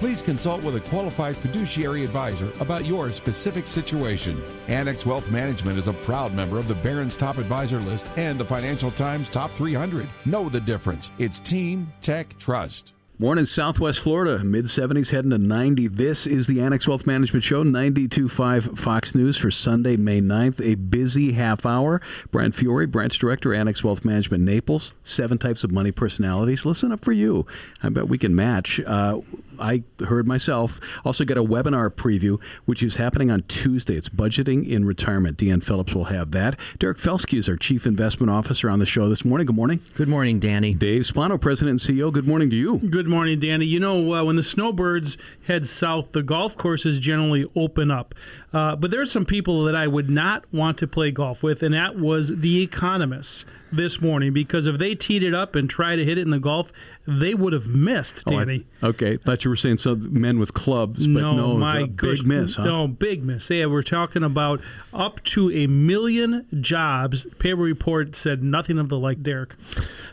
Please consult with a qualified fiduciary advisor about your specific situation. Annex Wealth Management is a proud member of the Barron's Top Advisor List and the Financial Times Top 300. Know the difference. It's Team Tech Trust. Morning, in Southwest Florida, mid 70s, heading to 90. This is the Annex Wealth Management Show, 92.5 Fox News for Sunday, May 9th. A busy half hour. Bryan Fiore, branch director, Annex Wealth Management Naples. Seven types of money personalities. Listen up for you. I bet we can match. Uh, I heard myself. Also, get a webinar preview, which is happening on Tuesday. It's budgeting in retirement. Deanne Phillips will have that. Derek Felske is our chief investment officer on the show this morning. Good morning. Good morning, Danny. Dave Spano, president and CEO. Good morning to you. Good morning, Danny. You know, uh, when the snowbirds head south, the golf courses generally open up. Uh, but there are some people that I would not want to play golf with, and that was the economists this morning because if they teed it up and tried to hit it in the golf, they would have missed, Danny. Oh, I, okay, thought you were saying some men with clubs, but no, no my big miss. Huh? No, big miss. Yeah, we're talking about up to a million jobs. Paper report said nothing of the like, Derek.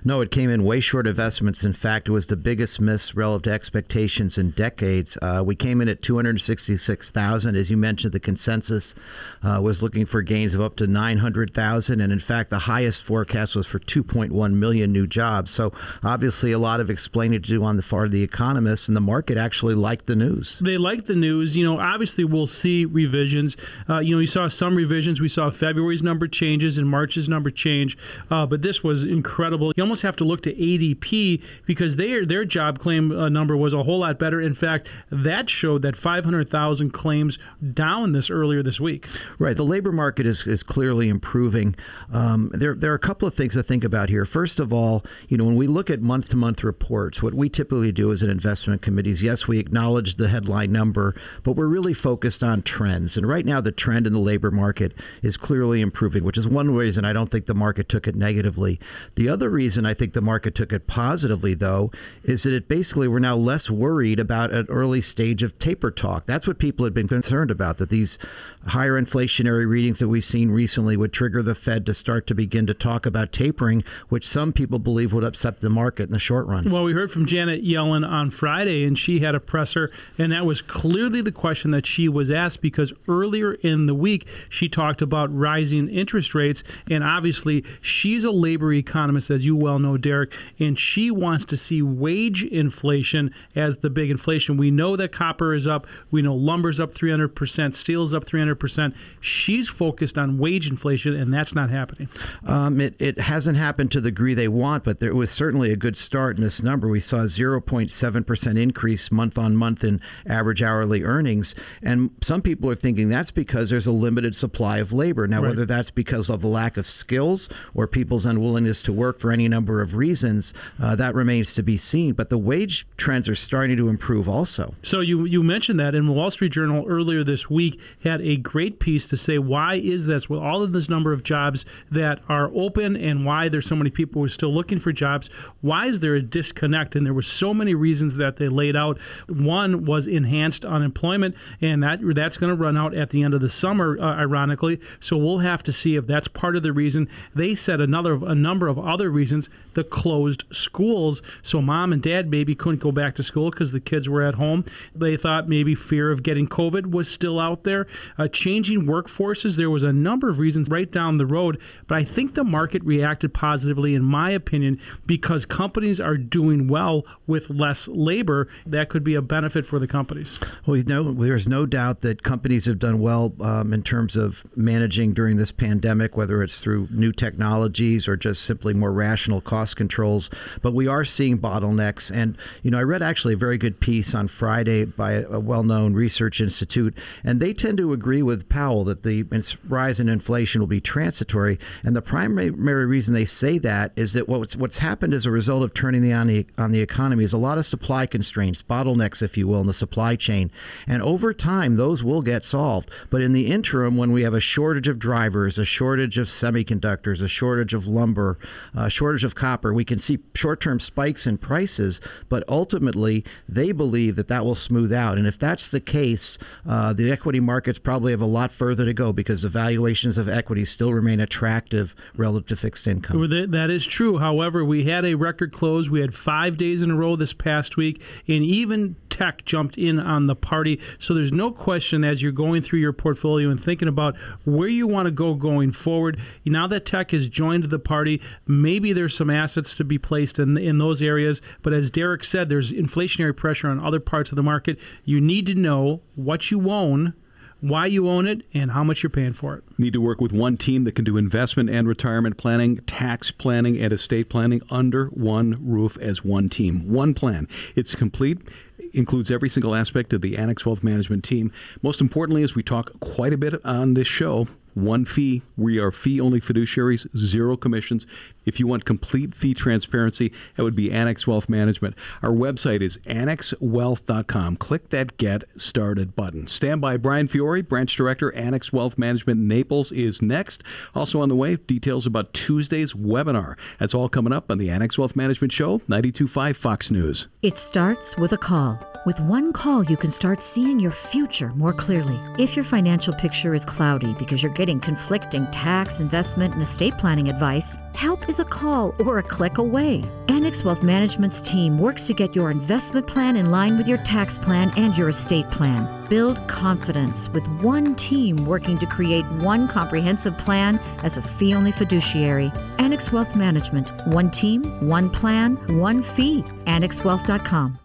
No, it came in way short of estimates. In fact, it was the biggest miss relative to expectations in decades. Uh, we came in at 266,000. As you mentioned, the consensus uh, was looking for gains of up to 900,000. And in fact, the highest forecast was for 2.1 million new jobs. So obviously, a lot of explaining to do on the part of the economists, and the market actually liked the news. They liked the news. You know, obviously, we'll see revisions. Uh, you know, you saw some revisions. We saw February's number changes and March's number change. Uh, but this was incredible. You almost have to look to ADP because their their job claim uh, number was a whole lot better. In fact, that showed that 500,000 claims down this earlier this week. Right. The labor market is, is clearly improving. Um, there, there are a couple of things to think about here. First of all, you know, when we look at month to month reports, what we typically do as an investment committee is yes, we acknowledge the headline number, but we're really focused on trends. And right now, the trend in the labor market is clearly improving, which is one reason I don't think the market took it negatively. The other reason I think the market took it positively, though, is that it basically we're now less worried about an early stage of taper talk. That's what people had been concerned about, that these higher inflationary readings that we've seen recently would trigger the Fed to start to begin to talk about tapering, which some people believe would upset the market in the short run. Well, we heard from Janet Yellen on Friday, and she had a presser, and that was clearly the question that she was asked because earlier in the week she talked about rising interest rates, and obviously she's a labor economist, as you well know, Derek, and she wants to see wage inflation as the big inflation. We know that copper is up, we know lumber's up 300%, steel's up 300%. She's focused on wage inflation, and that's not happening. Um, it, it hasn't happened to the degree they want, but there was certainly a good start in this number. We saw a 0.7% increase month on month in average hourly earnings. And some people are thinking that's because there's a limited supply of labor. Now, right. whether that's because of the lack of skills or people's unwillingness to work for any number of reasons, uh, that remains to be seen. But the wage trends are starting to improve also. So you, you mentioned that, in the Wall Street Journal earlier this week had a great piece to say why is this? With all of this number of jobs that are open and why there's so many people who are still looking for jobs why is there a disconnect? And there were so many reasons that they laid out. One was enhanced unemployment and that that's going to run out at the end of the summer uh, ironically. So we'll have to see if that's part of the reason. They said another a number of other reasons the closed schools. So mom and dad maybe couldn't go back to school because the kids were at home. They thought maybe fear of getting covid was still out there uh, changing workforces. There was a number of reasons right down the road, but I think the market reacted positively, in my opinion, because companies are doing well with less labor. That could be a benefit for the companies. Well, there's no doubt that companies have done well um, in terms of managing during this pandemic, whether it's through new technologies or just simply more rational cost controls. But we are seeing bottlenecks. And, you know, I read actually a very good piece on Friday by a well known research institute, and they tend to agree with Powell that the rise in inflation will be transitory. And the primary reason they say that is that what's what's happened as a result of turning the on the on the economy is a lot of supply constraints bottlenecks, if you will, in the supply chain. And over time, those will get solved. But in the interim, when we have a shortage of drivers, a shortage of semiconductors, a shortage of lumber, a shortage of copper, we can see short term spikes in prices. But ultimately, they believe that that will smooth out. And if that's the case, uh, the equity markets probably have a lot further to go because the valuations of equities still remain attractive relative to fixed income. That is true. However, we had a record close. We had five days in a row this past week, and even tech jumped in on the party. So there's no question as you're going through your portfolio and thinking about where you want to go going forward. Now that tech has joined the party, maybe there's some assets to be placed in in those areas. But as Derek said, there's inflationary pressure on other parts of the market. You need to know what you own why you own it, and how much you're paying for it. Need to work with one team that can do investment and retirement planning, tax planning, and estate planning under one roof as one team. One plan. It's complete includes every single aspect of the Annex Wealth Management team. Most importantly, as we talk quite a bit on this show, one fee. We are fee only fiduciaries, zero commissions. If you want complete fee transparency, that would be Annex Wealth Management. Our website is annexwealth.com. Click that Get Started button. Stand by. Bryan Fiore, Branch Director, Annex Wealth Management Naples, is next. Also on the way, details about Tuesday's webinar. That's all coming up on the Annex Wealth Management Show, 92.5 Fox News. It starts with a call. With one call, you can start seeing your future more clearly. If your financial picture is cloudy because you're getting conflicting tax, investment, and estate planning advice, help is a call or a click away. Annex Wealth Management's team works to get your investment plan in line with your tax plan and your estate plan. Build confidence with one team working to create one comprehensive plan as a fee only fiduciary. Annex Wealth Management. One team, one plan, one fee. AnnexWealth.com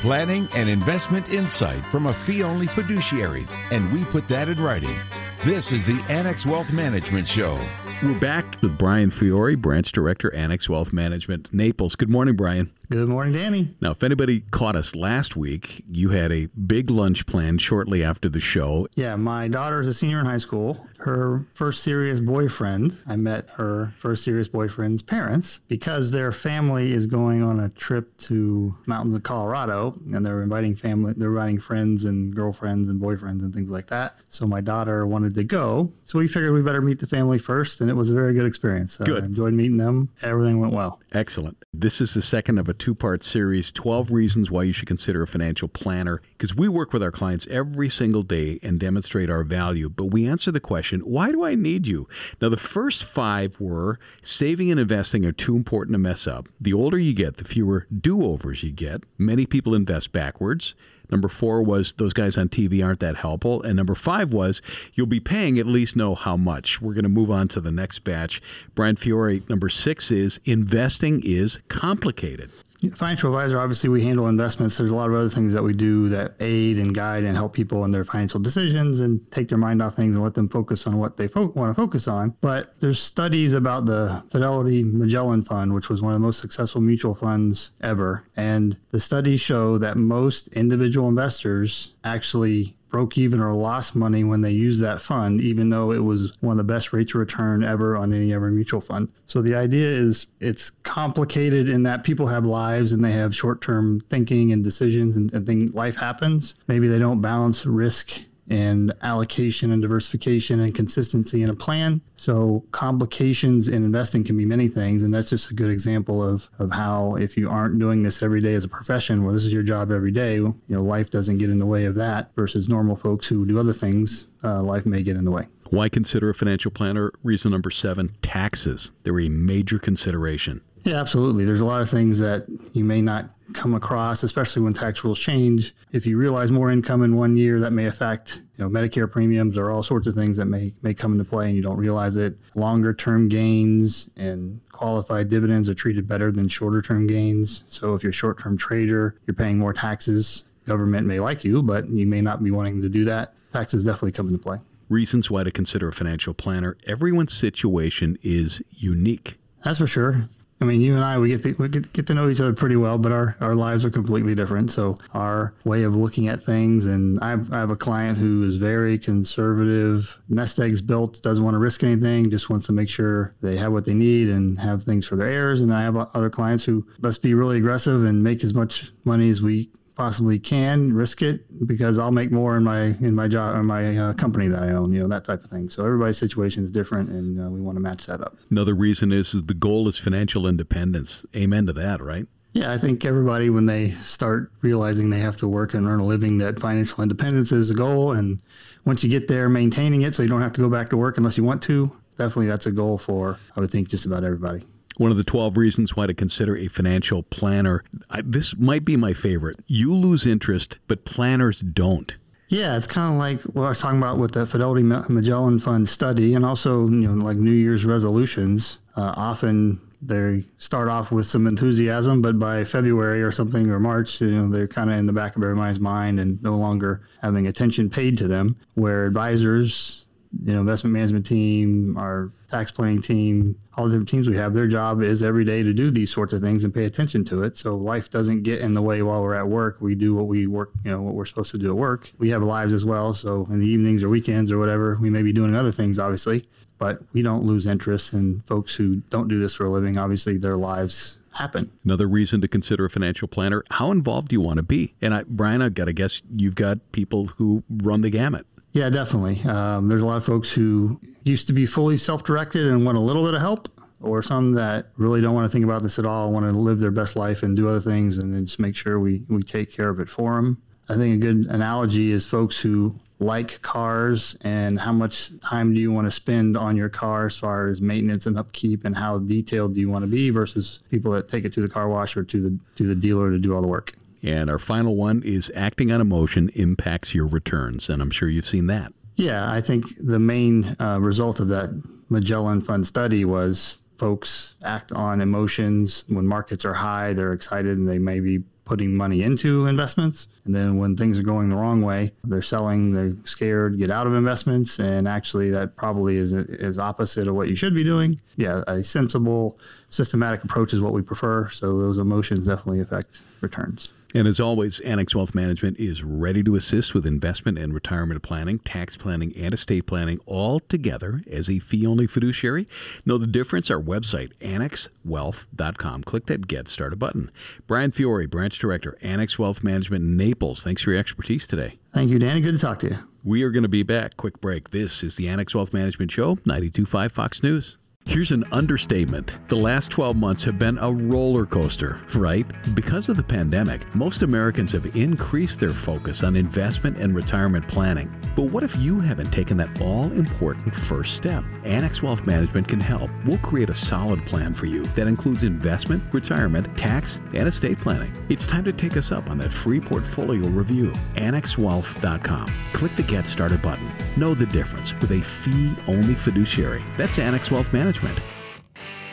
planning and investment insight from a fee only fiduciary, and we put that in writing. This is the Annex Wealth Management Show. We're back with Bryan Fiore, Branch Director, Annex Wealth Management, Naples. Good morning, Bryan. Good morning, Danny. Now, if anybody caught us last week, you had a big lunch planned shortly after the show. Yeah, my daughter is a senior in high school. Her first serious boyfriend, I met her first serious boyfriend's parents because their family is going on a trip to mountains of Colorado and they're inviting family, they're inviting friends and girlfriends and boyfriends and things like that. So my daughter wanted to go. So we figured we better meet the family first, and it was a very good experience. Uh, good. I enjoyed meeting them. Everything went well. Excellent. This is the second of a two part series 12 Reasons Why You Should Consider a Financial Planner. Because we work with our clients every single day and demonstrate our value, but we answer the question, why do I need you? Now, the first five were saving and investing are too important to mess up. The older you get, the fewer do overs you get. Many people invest backwards. Number four was those guys on TV aren't that helpful. And number five was you'll be paying at least know how much. We're going to move on to the next batch. Bryan Fiore, number six is investing is complicated. Financial advisor, obviously, we handle investments. There's a lot of other things that we do that aid and guide and help people in their financial decisions and take their mind off things and let them focus on what they fo- want to focus on. But there's studies about the Fidelity Magellan Fund, which was one of the most successful mutual funds ever. And the studies show that most individual investors actually broke even or lost money when they used that fund, even though it was one of the best rates of return ever on any ever mutual fund. So the idea is it's complicated in that people have lives and they have short term thinking and decisions and, and things, life happens. Maybe they don't balance risk and allocation and diversification and consistency in a plan. So complications in investing can be many things, and that's just a good example of of how if you aren't doing this every day as a profession, where this is your job every day, you know, life doesn't get in the way of that. Versus normal folks who do other things, uh, life may get in the way. Why consider a financial planner? Reason number seven: taxes. They're a major consideration. Yeah, absolutely. There's a lot of things that you may not come across, especially when tax rules change. If you realize more income in one year, that may affect you know Medicare premiums or all sorts of things that may may come into play and you don't realize it. Longer term gains and qualified dividends are treated better than shorter term gains. So if you're a short term trader, you're paying more taxes. Government may like you, but you may not be wanting to do that. Taxes definitely come into play. Reasons why to consider a financial planner. Everyone's situation is unique. That's for sure. I mean, you and I, we get to, we get, get to know each other pretty well, but our, our lives are completely different. So our way of looking at things, and I've, I have a client who is very conservative, nest eggs built, doesn't want to risk anything, just wants to make sure they have what they need and have things for their heirs. And I have other clients who let's be really aggressive and make as much money as we possibly can risk it because I'll make more in my in my job in my uh, company that I own, you know, that type of thing. So everybody's situation is different, and uh, we want to match that up. Another reason is, is the goal is financial independence. Amen to that, right? Yeah, I think everybody when they start realizing they have to work and earn a living, that financial independence is a goal, and once you get there, maintaining it so you don't have to go back to work unless you want to. Definitely, that's a goal for I would think just about everybody. One of the 12 reasons why to consider a financial planner. I, this might be my favorite. You lose interest, but planners don't. Yeah, it's kind of like what I was talking about with the Fidelity Magellan Fund study, and also you know like New Year's resolutions. Uh, often they start off with some enthusiasm, but by February or something or March, you know they're kind of in the back of everybody's mind and no longer having attention paid to them. Where advisors you know, investment management team, our tax planning team, all the different teams we have, their job is every day to do these sorts of things and pay attention to it. So life doesn't get in the way while we're at work. We do what we work, you know, what we're supposed to do at work. We have lives as well. So in the evenings or weekends or whatever, we may be doing other things, obviously, but we don't lose interest in folks who don't do this for a living. Obviously, their lives happen. Another reason to consider a financial planner: how involved do you want to be? And I, Bryan, I've got to guess you've got people who run the gamut. Yeah, definitely. Um, there's a lot of folks who used to be fully self-directed and want a little bit of help, or some that really don't want to think about this at all, want to live their best life and do other things, and then just make sure we we take care of it for them. I think a good analogy is folks who like cars and how much time do you want to spend on your car as far as maintenance and upkeep and how detailed do you want to be versus people that take it to the car wash or to the to the dealer to do all the work. And our final one is acting on emotion impacts your returns. And I'm sure you've seen that. Yeah, I think the main uh, result of that Magellan Fund study was folks act on emotions. When markets are high, they're excited and they may be putting money into investments. And then when things are going the wrong way, they're selling, they're scared, get out of investments. And actually, that probably is, is opposite of what you should be doing. Yeah, a sensible, systematic approach is what we prefer. So those emotions definitely affect returns. And as always, Annex Wealth Management is ready to assist with investment and retirement planning, tax planning, and estate planning all together as a fee only fiduciary. Know the difference? Our website, annexwealth.com. Click that Get Started button. Bryan Fiore, Branch Director, Annex Wealth Management Naples. Thanks for your expertise today. Thank you, Danny. Good to talk to you. We are going to be back. Quick break. This is the Annex Wealth Management Show, 925 Fox News. Here's an understatement. The last 12 months have been a roller coaster, right? Because of the pandemic, most Americans have increased their focus on investment and retirement planning. But what if you haven't taken that all important first step? Annex Wealth Management can help. We'll create a solid plan for you that includes investment, retirement, tax, and estate planning. It's time to take us up on that free portfolio review. AnnexWealth.com. Click the Get Started button. Know the difference with a fee only fiduciary. That's Annex Wealth Management management.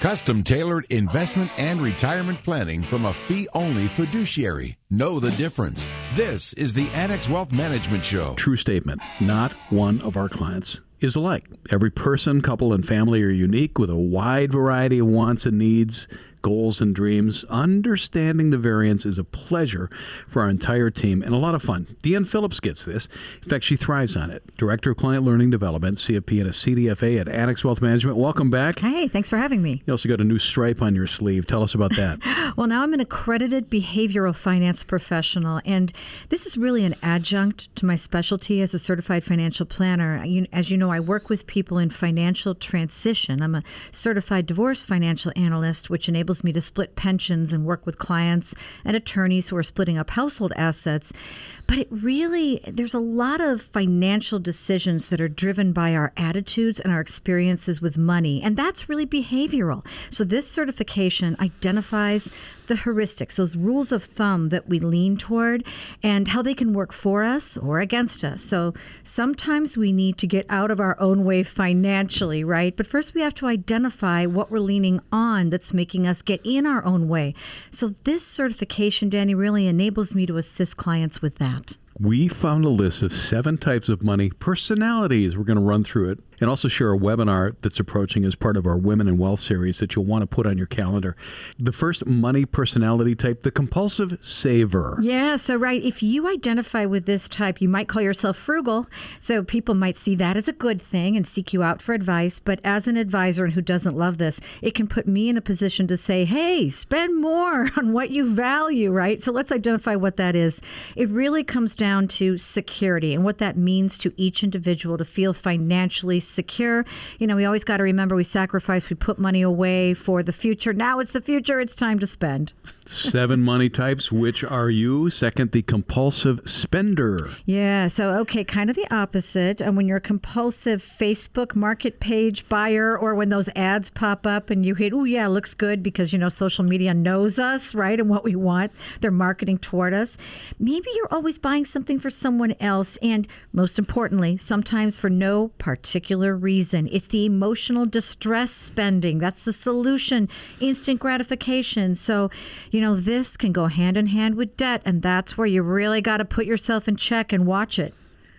Custom tailored investment and retirement planning from a fee only fiduciary. Know the difference. This is the Annex Wealth Management Show. True statement. Not one of our clients is alike. Every person, couple, and family are unique with a wide variety of wants and needs goals and dreams. Understanding the variance is a pleasure for our entire team and a lot of fun. Deanne Phillips gets this. In fact, she thrives on it. Director of Client Learning Development, CFP, and a CDFA at Annex Wealth Management. Welcome back. Hey, thanks for having me. You also got a new stripe on your sleeve. Tell us about that. well, now I'm an accredited behavioral finance professional, and this is really an adjunct to my specialty as a certified financial planner. As you know, I work with people in financial transition. I'm a certified divorce financial analyst, which enables enables me to split pensions and work with clients and attorneys who are splitting up household assets. But it really, there's a lot of financial decisions that are driven by our attitudes and our experiences with money. And that's really behavioral. So this certification identifies the heuristics, those rules of thumb that we lean toward, and how they can work for us or against us. So sometimes we need to get out of our own way financially, right? But first we have to identify what we're leaning on that's making us get in our own way. So this certification, Danny, really enables me to assist clients with that we found a list of seven types of money personalities. We're going to run through it and also share a webinar that's approaching as part of our Women in Wealth series that you'll want to put on your calendar. The first money personality type, the compulsive saver. Yeah, so right, if you identify with this type, you might call yourself frugal. So people might see that as a good thing and seek you out for advice. But as an advisor and who doesn't love this, it can put me in a position to say, hey, spend more on what you value, right? So let's identify what that is. It really comes down to security and what that means to each individual to feel financially. You know, we always got to remember we sacrifice, we put money away for the future. Now it's the future, it's time to spend. Seven money types. Which are you? Second, the compulsive spender. Yeah. So, okay, kind of the opposite. And when you're a compulsive Facebook market page buyer, or when those ads pop up and you hit, oh, yeah, looks good because, you know, social media knows us, right? And what we want, they're marketing toward us. Maybe you're always buying something for someone else. And most importantly, sometimes for no particular reason. It's the emotional distress spending. That's the solution. Instant gratification. So, you know, this can go hand in hand with debt, and that's where you really got to put yourself in check and watch it.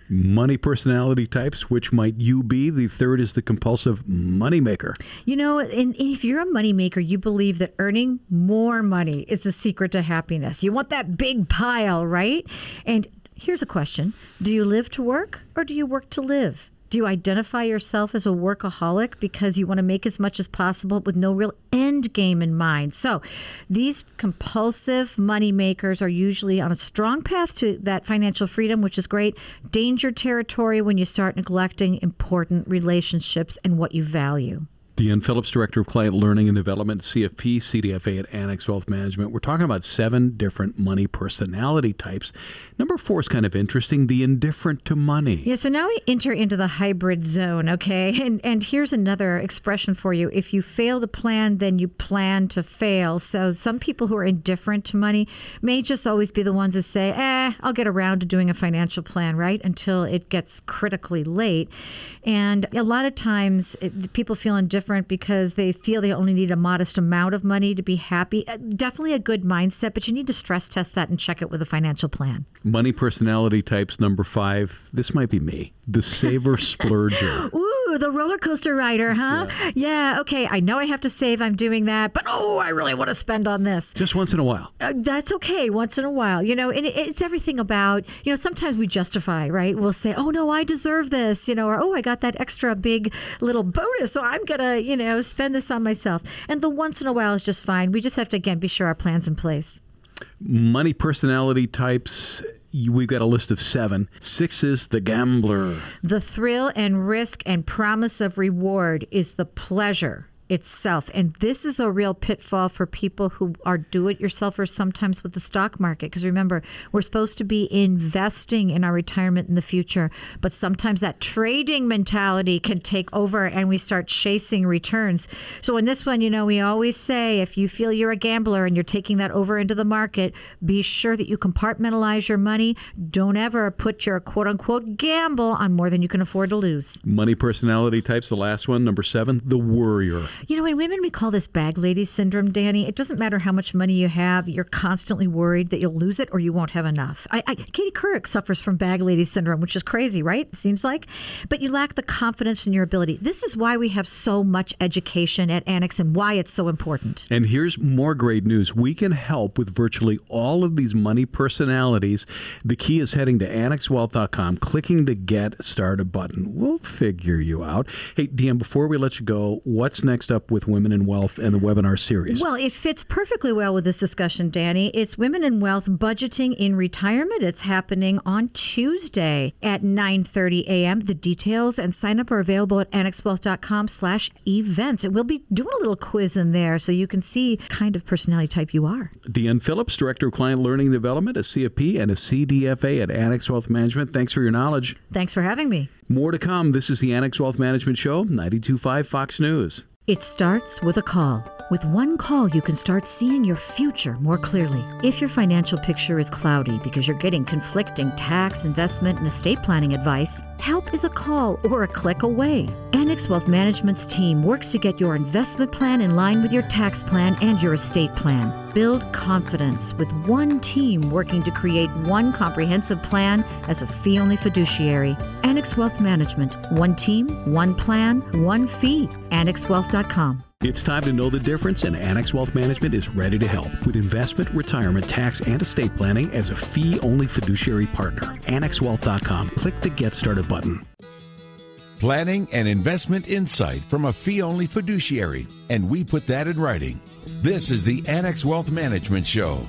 Money personality types, which might you be? The third is the compulsive moneymaker. You know, and if you're a moneymaker, you believe that earning more money is the secret to happiness. You want that big pile, right? And here's a question Do you live to work or do you work to live? Do you identify yourself as a workaholic because you want to make as much as possible with no real end game in mind? So, these compulsive money makers are usually on a strong path to that financial freedom, which is great. Danger territory when you start neglecting important relationships and what you value. Deanne Phillips, Director of Client Learning and Development, CFP, CDFA at Annex Wealth Management. We're talking about seven different money personality types. Number four is kind of interesting the indifferent to money. Yeah, so now we enter into the hybrid zone, okay? And, and here's another expression for you. If you fail to plan, then you plan to fail. So some people who are indifferent to money may just always be the ones who say, eh, I'll get around to doing a financial plan, right? Until it gets critically late. And a lot of times it, people feel indifferent because they feel they only need a modest amount of money to be happy. Uh, definitely a good mindset, but you need to stress test that and check it with a financial plan. Money personality types number five. This might be me. The saver splurger. Ooh, the roller coaster rider, huh? Yeah. yeah. Okay. I know I have to save. I'm doing that, but oh, I really want to spend on this. Just once in a while. Uh, that's okay. Once in a while, you know. And it, it's everything about you know. Sometimes we justify, right? We'll say, oh no, I deserve this, you know, or oh, I got that extra big little bonus, so I'm gonna you know spend this on myself. And the once in a while is just fine. We just have to again be sure our plans in place. Money personality types we've got a list of seven. Six is the gambler. The thrill and risk and promise of reward is the pleasure itself. And this is a real pitfall for people who are do it yourselfers sometimes with the stock market. Because remember, we're supposed to be investing in our retirement in the future, but sometimes that trading mentality can take over and we start chasing returns. So in this one, you know, we always say if you feel you're a gambler and you're taking that over into the market, be sure that you compartmentalize your money. Don't ever put your quote unquote gamble on more than you can afford to lose. Money personality types, the last one, number seven, the worrier. You know, in women, we call this bag lady syndrome, Danny. It doesn't matter how much money you have, you're constantly worried that you'll lose it or you won't have enough. I, I, Katie Couric suffers from bag lady syndrome, which is crazy, right? It seems like. But you lack the confidence in your ability. This is why we have so much education at Annex and why it's so important. And here's more great news we can help with virtually all of these money personalities. The key is heading to annexwealth.com, clicking the Get Started button. We'll figure you out. Hey, Deanne, before we let you go, what's next up with Women in Wealth and the webinar series? Well, it fits perfectly well with this discussion, Danny. It's Women in Wealth Budgeting in Retirement. It's happening on Tuesday at 9.30 a.m. The details and sign up are available at annexwealth.com slash events. And we'll be doing a little quiz in there so you can see kind of personality type you are. Deanne Phillips, Director of Client Learning and Development, a CFP and a CDFA at Annex Wealth Management. Thanks for your knowledge. Thanks for having me. More to come. This is the Annex Wealth Management Show, 92.5 Fox News. It starts with a call With one call, you can start seeing your future more clearly. If your financial picture is cloudy because you're getting conflicting tax, investment, and estate planning advice, help is a call or a click away. Annex Wealth Management's team works to get your investment plan in line with your tax plan and your estate plan. Build confidence with one team working to create one comprehensive plan as a fee only fiduciary. Annex Wealth Management. One team, one plan, one fee. AnnexWealth.com. It's time to know the difference, and Annex Wealth Management is ready to help with investment, retirement, tax, and estate planning as a fee only fiduciary partner. AnnexWealth.com. Click the Get Started button. Planning and investment insight from a fee only fiduciary, and we put that in writing. This is the Annex Wealth Management Show.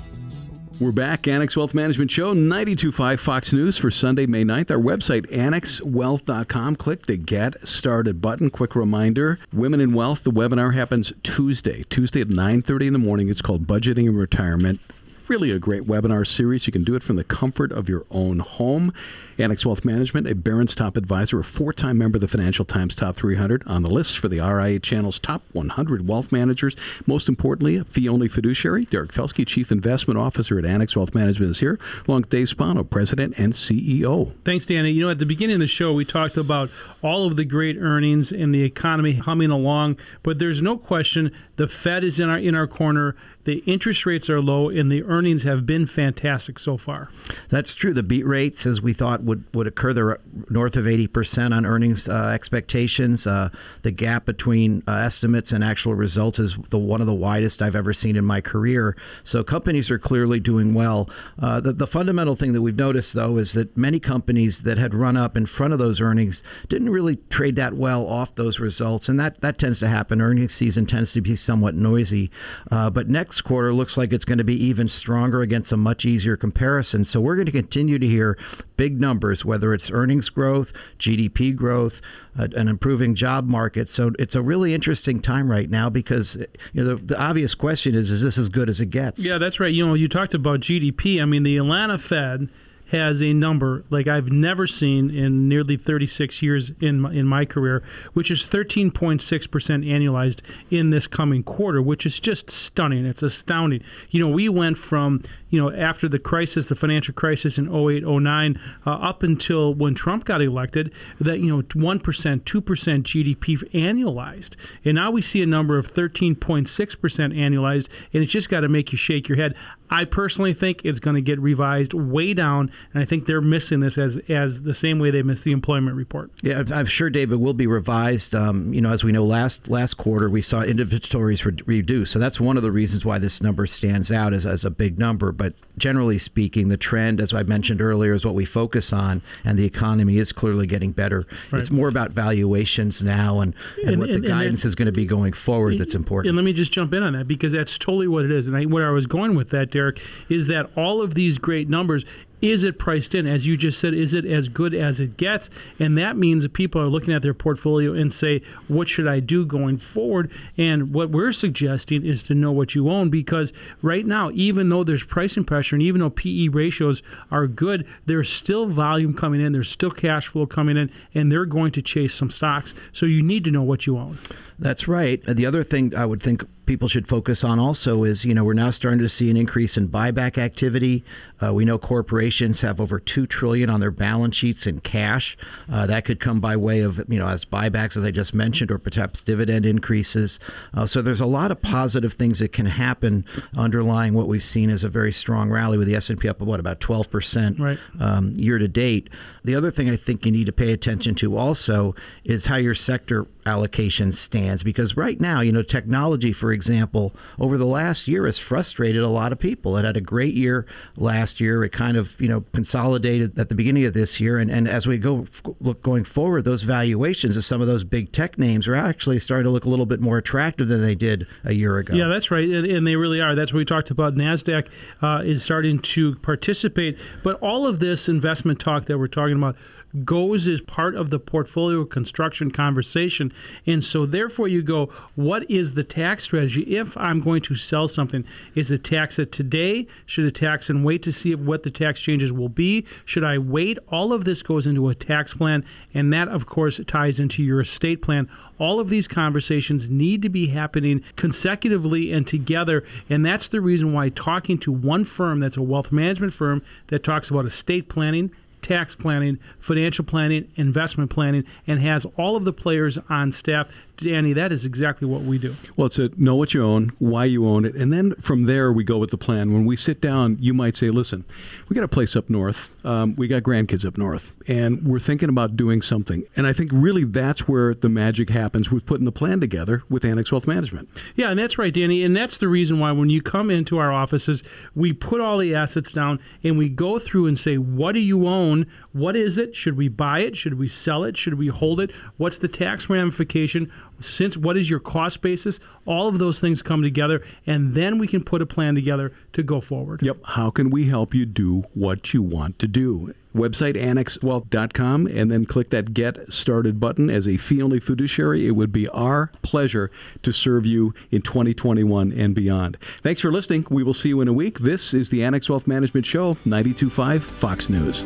We're back, Annex Wealth Management Show, 92.5 Fox News for Sunday, May 9th. Our website, annexwealth.com. Click the Get Started button. Quick reminder, Women in Wealth, the webinar happens Tuesday, Tuesday at 9.30 in the morning. It's called Budgeting and Retirement really a great webinar series. You can do it from the comfort of your own home. Annex Wealth Management, a Barron's top advisor, a four time member of the Financial Times Top 300, on the list for the RIA Channel's top 100 wealth managers. Most importantly, a fee only fiduciary. Derek Felske, Chief Investment Officer at Annex Wealth Management, is here, along with Dave Spano, President and CEO. Thanks, Danny. You know, at the beginning of the show, we talked about all of the great earnings and the economy humming along, but there's no question the Fed is in our in our corner the interest rates are low and the earnings have been fantastic so far. That's true. The beat rates, as we thought would, would occur, they're north of 80% on earnings uh, expectations. Uh, the gap between uh, estimates and actual results is the one of the widest I've ever seen in my career. So companies are clearly doing well. Uh, the, the fundamental thing that we've noticed, though, is that many companies that had run up in front of those earnings didn't really trade that well off those results. And that, that tends to happen. Earnings season tends to be somewhat noisy. Uh, but next quarter looks like it's going to be even stronger against a much easier comparison. So we're going to continue to hear big numbers, whether it's earnings growth, GDP growth, uh, an improving job market. So it's a really interesting time right now because you know the, the obvious question is: Is this as good as it gets? Yeah, that's right. You know, you talked about GDP. I mean, the Atlanta Fed has a number like I've never seen in nearly 36 years in my, in my career, which is 13.6% annualized in this coming quarter, which is just stunning. It's astounding. You know, we went from you know, after the crisis, the financial crisis in 08, 09, uh, up until when Trump got elected, that, you know, 1%, 2% GDP annualized. And now we see a number of 13.6% annualized, and it's just got to make you shake your head. I personally think it's going to get revised way down, and I think they're missing this as as the same way they missed the employment report. Yeah, I'm sure, David, will be revised. Um, you know, as we know, last last quarter we saw inventories re- reduce, so that's one of the reasons why this number stands out as, as a big number. But generally speaking, the trend, as I mentioned earlier, is what we focus on, and the economy is clearly getting better. Right. It's more about valuations now and, and, and what and, the guidance is going to be going forward that's important. And let me just jump in on that because that's totally what it is. And I, where I was going with that, Derek, is that all of these great numbers, is it priced in? As you just said, is it as good as it gets? And that means that people are looking at their portfolio and say, what should I do going forward? And what we're suggesting is to know what you own because right now, even though there's pricing pressure and even though PE ratios are good, there's still volume coming in, there's still cash flow coming in, and they're going to chase some stocks. So you need to know what you own. That's right. The other thing I would think people should focus on also is you know we're now starting to see an increase in buyback activity. Uh, we know corporations have over two trillion on their balance sheets in cash. Uh, that could come by way of you know as buybacks, as I just mentioned, or perhaps dividend increases. Uh, so there's a lot of positive things that can happen underlying what we've seen as a very strong rally with the S and P up what about 12 percent right. um, year to date. The other thing I think you need to pay attention to also is how your sector allocation stands because right now, you know, technology, for example, over the last year has frustrated a lot of people. It had a great year last year. It kind of, you know, consolidated at the beginning of this year. And, and as we go look going forward, those valuations of some of those big tech names are actually starting to look a little bit more attractive than they did a year ago. Yeah, that's right. And, and they really are. That's what we talked about. NASDAQ uh, is starting to participate. But all of this investment talk that we're talking about goes as part of the portfolio construction conversation. And so, therefore, you go, what is the tax strategy if I'm going to sell something? Is it tax it today? Should it tax and wait to see what the tax changes will be? Should I wait? All of this goes into a tax plan, and that, of course, ties into your estate plan. All of these conversations need to be happening consecutively and together, and that's the reason why talking to one firm that's a wealth management firm that talks about estate planning tax planning, financial planning, investment planning, and has all of the players on staff Danny, that is exactly what we do. Well, it's a know what you own, why you own it, and then from there we go with the plan. When we sit down, you might say, "Listen, we got a place up north. Um, we got grandkids up north, and we're thinking about doing something." And I think really that's where the magic happens with putting the plan together with Annex Wealth Management. Yeah, and that's right, Danny. And that's the reason why when you come into our offices, we put all the assets down and we go through and say, "What do you own? What is it? Should we buy it? Should we sell it? Should we hold it? What's the tax ramification?" since what is your cost basis all of those things come together and then we can put a plan together to go forward yep how can we help you do what you want to do website annexwealth.com and then click that get started button as a fee only fiduciary it would be our pleasure to serve you in 2021 and beyond thanks for listening we will see you in a week this is the annex wealth management show 925 fox news